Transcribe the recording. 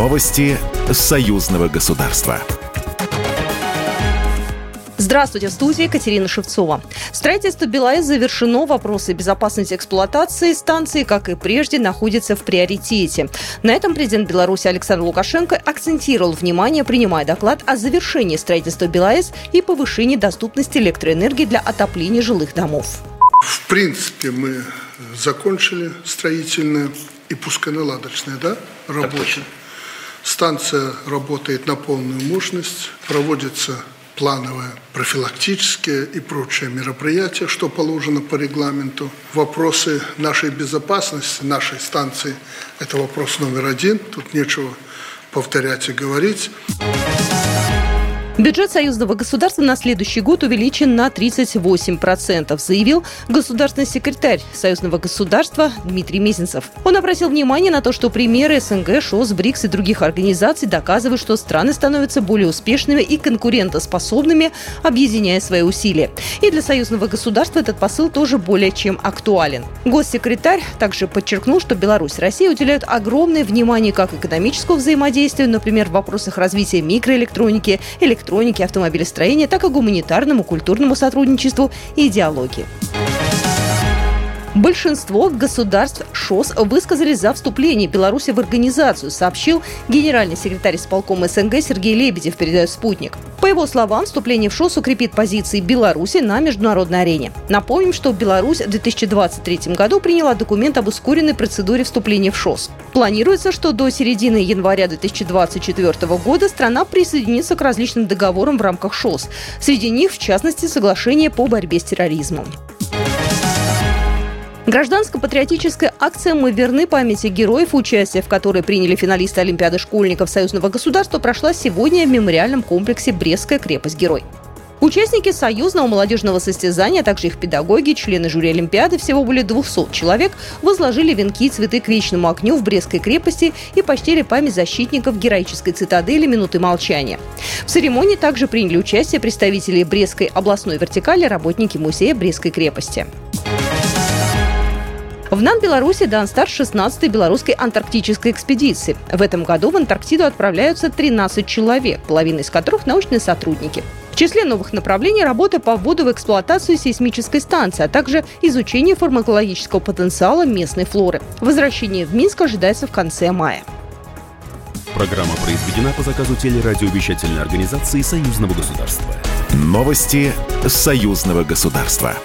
Новости союзного государства. Здравствуйте, в студии Екатерина Шевцова. Строительство БелАЭС завершено. Вопросы безопасности эксплуатации станции, как и прежде, находятся в приоритете. На этом президент Беларуси Александр Лукашенко акцентировал внимание, принимая доклад о завершении строительства БелАЭС и повышении доступности электроэнергии для отопления жилых домов. В принципе, мы закончили строительное и пусконаладочное да, работы. Станция работает на полную мощность, проводится плановые профилактические и прочие мероприятия, что положено по регламенту. Вопросы нашей безопасности, нашей станции – это вопрос номер один. Тут нечего повторять и говорить. Бюджет союзного государства на следующий год увеличен на 38%, заявил государственный секретарь союзного государства Дмитрий Мезенцев. Он обратил внимание на то, что примеры СНГ, ШОС, БРИКС и других организаций доказывают, что страны становятся более успешными и конкурентоспособными, объединяя свои усилия. И для союзного государства этот посыл тоже более чем актуален. Госсекретарь также подчеркнул, что Беларусь и Россия уделяют огромное внимание как экономическому взаимодействию, например, в вопросах развития микроэлектроники, электроники, электроники, автомобилестроения, так и гуманитарному, культурному сотрудничеству и диалоге. Большинство государств ШОС высказали за вступление Беларуси в организацию, сообщил генеральный секретарь исполкома СНГ Сергей Лебедев, передает «Спутник». По его словам, вступление в ШОС укрепит позиции Беларуси на международной арене. Напомним, что Беларусь в 2023 году приняла документ об ускоренной процедуре вступления в ШОС. Планируется, что до середины января 2024 года страна присоединится к различным договорам в рамках ШОС. Среди них, в частности, соглашение по борьбе с терроризмом. Гражданско-патриотическая акция «Мы верны памяти героев», участие в которой приняли финалисты Олимпиады школьников Союзного государства, прошла сегодня в мемориальном комплексе «Брестская крепость-герой». Участники союзного молодежного состязания, а также их педагоги, члены жюри Олимпиады, всего более 200 человек, возложили венки и цветы к вечному огню в Брестской крепости и почтили память защитников героической цитадели минуты молчания. В церемонии также приняли участие представители Брестской областной вертикали, работники музея Брестской крепости. В НАН Беларуси дан старт 16-й белорусской антарктической экспедиции. В этом году в Антарктиду отправляются 13 человек, половина из которых научные сотрудники. В числе новых направлений работа по вводу в эксплуатацию сейсмической станции, а также изучение фармакологического потенциала местной флоры. Возвращение в Минск ожидается в конце мая. Программа произведена по заказу телерадиовещательной организации Союзного государства. Новости Союзного государства.